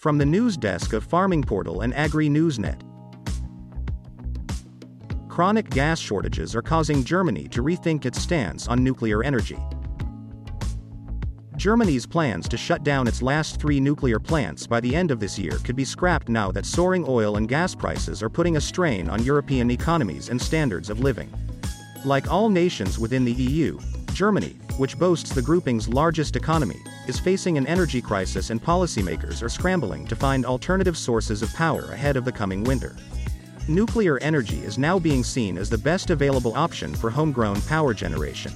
From the news desk of Farming Portal and Agri Newsnet. Chronic gas shortages are causing Germany to rethink its stance on nuclear energy. Germany's plans to shut down its last three nuclear plants by the end of this year could be scrapped now that soaring oil and gas prices are putting a strain on European economies and standards of living. Like all nations within the EU, Germany, which boasts the grouping's largest economy, is facing an energy crisis and policymakers are scrambling to find alternative sources of power ahead of the coming winter. Nuclear energy is now being seen as the best available option for homegrown power generation.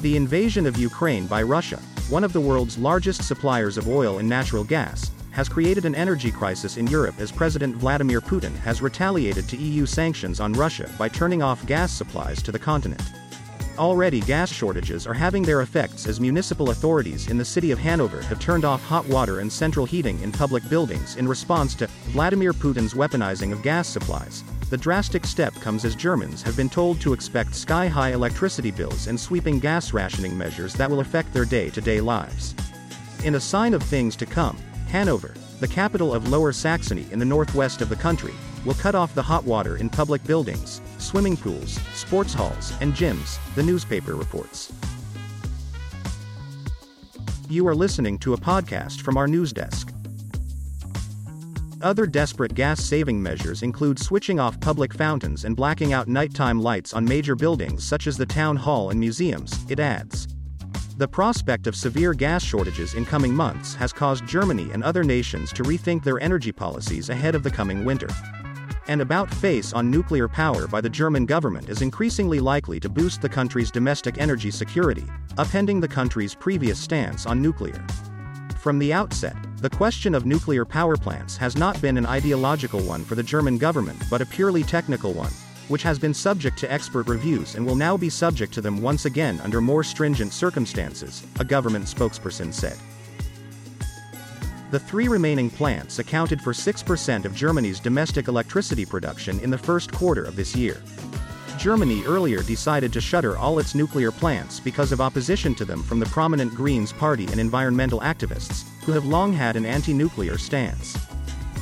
The invasion of Ukraine by Russia, one of the world's largest suppliers of oil and natural gas, has created an energy crisis in Europe as President Vladimir Putin has retaliated to EU sanctions on Russia by turning off gas supplies to the continent. Already gas shortages are having their effects as municipal authorities in the city of Hanover have turned off hot water and central heating in public buildings in response to Vladimir Putin's weaponizing of gas supplies. The drastic step comes as Germans have been told to expect sky-high electricity bills and sweeping gas rationing measures that will affect their day-to-day lives. In a sign of things to come, Hanover, the capital of Lower Saxony in the northwest of the country, will cut off the hot water in public buildings, swimming pools, sports halls, and gyms, the newspaper reports. You are listening to a podcast from our news desk. Other desperate gas saving measures include switching off public fountains and blacking out nighttime lights on major buildings such as the town hall and museums, it adds. The prospect of severe gas shortages in coming months has caused Germany and other nations to rethink their energy policies ahead of the coming winter. An about face on nuclear power by the German government is increasingly likely to boost the country's domestic energy security, upending the country's previous stance on nuclear. From the outset, the question of nuclear power plants has not been an ideological one for the German government but a purely technical one, which has been subject to expert reviews and will now be subject to them once again under more stringent circumstances, a government spokesperson said. The three remaining plants accounted for 6% of Germany's domestic electricity production in the first quarter of this year. Germany earlier decided to shutter all its nuclear plants because of opposition to them from the prominent Greens Party and environmental activists, who have long had an anti-nuclear stance.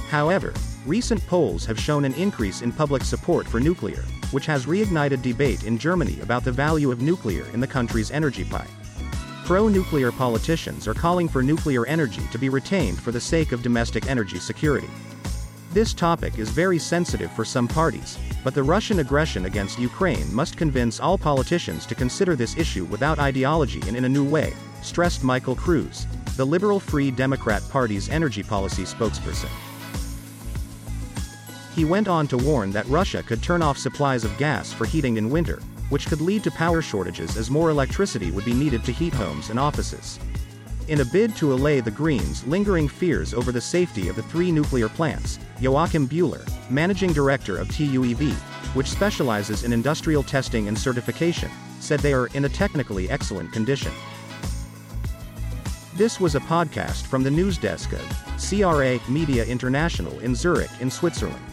However, recent polls have shown an increase in public support for nuclear, which has reignited debate in Germany about the value of nuclear in the country's energy pie. Pro-nuclear politicians are calling for nuclear energy to be retained for the sake of domestic energy security. This topic is very sensitive for some parties, but the Russian aggression against Ukraine must convince all politicians to consider this issue without ideology and in a new way, stressed Michael Kruse, the Liberal Free Democrat Party's energy policy spokesperson. He went on to warn that Russia could turn off supplies of gas for heating in winter, which could lead to power shortages as more electricity would be needed to heat homes and offices. In a bid to allay the Greens' lingering fears over the safety of the three nuclear plants, Joachim Buehler, managing director of TÜV, which specializes in industrial testing and certification, said they are in a technically excellent condition. This was a podcast from the news desk of CRA Media International in Zurich, in Switzerland.